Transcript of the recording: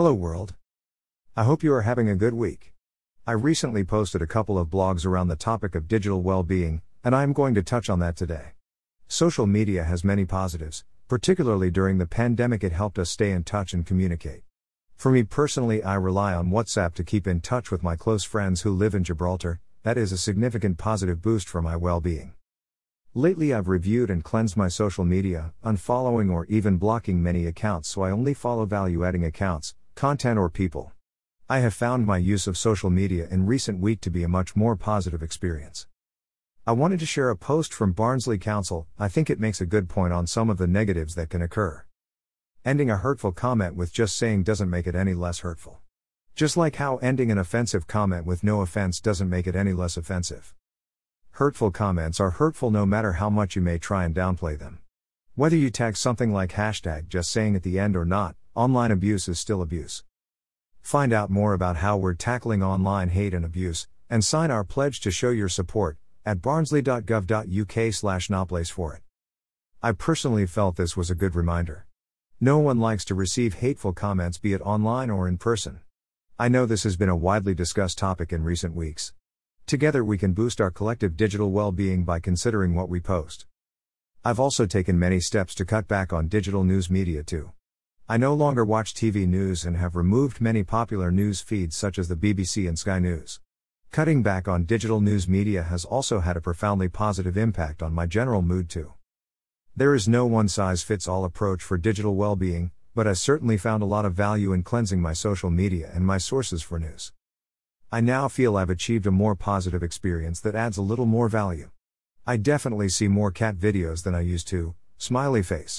Hello, world. I hope you are having a good week. I recently posted a couple of blogs around the topic of digital well being, and I am going to touch on that today. Social media has many positives, particularly during the pandemic, it helped us stay in touch and communicate. For me personally, I rely on WhatsApp to keep in touch with my close friends who live in Gibraltar, that is a significant positive boost for my well being. Lately, I've reviewed and cleansed my social media, unfollowing or even blocking many accounts so I only follow value adding accounts, content, or people. I have found my use of social media in recent week to be a much more positive experience. I wanted to share a post from Barnsley Council, I think it makes a good point on some of the negatives that can occur. Ending a hurtful comment with just saying doesn't make it any less hurtful. Just like how ending an offensive comment with no offense doesn't make it any less offensive. Hurtful comments are hurtful no matter how much you may try and downplay them. Whether you tag something like hashtag just saying at the end or not, online abuse is still abuse. Find out more about how we're tackling online hate and abuse, and sign our pledge to show your support at barnsley.gov.uk slash notplace for it. I personally felt this was a good reminder. No one likes to receive hateful comments, be it online or in person. I know this has been a widely discussed topic in recent weeks. Together we can boost our collective digital well being by considering what we post. I've also taken many steps to cut back on digital news media too. I no longer watch TV news and have removed many popular news feeds such as the BBC and Sky News. Cutting back on digital news media has also had a profoundly positive impact on my general mood too. There is no one size fits all approach for digital well being, but I certainly found a lot of value in cleansing my social media and my sources for news. I now feel I've achieved a more positive experience that adds a little more value. I definitely see more cat videos than I used to, smiley face.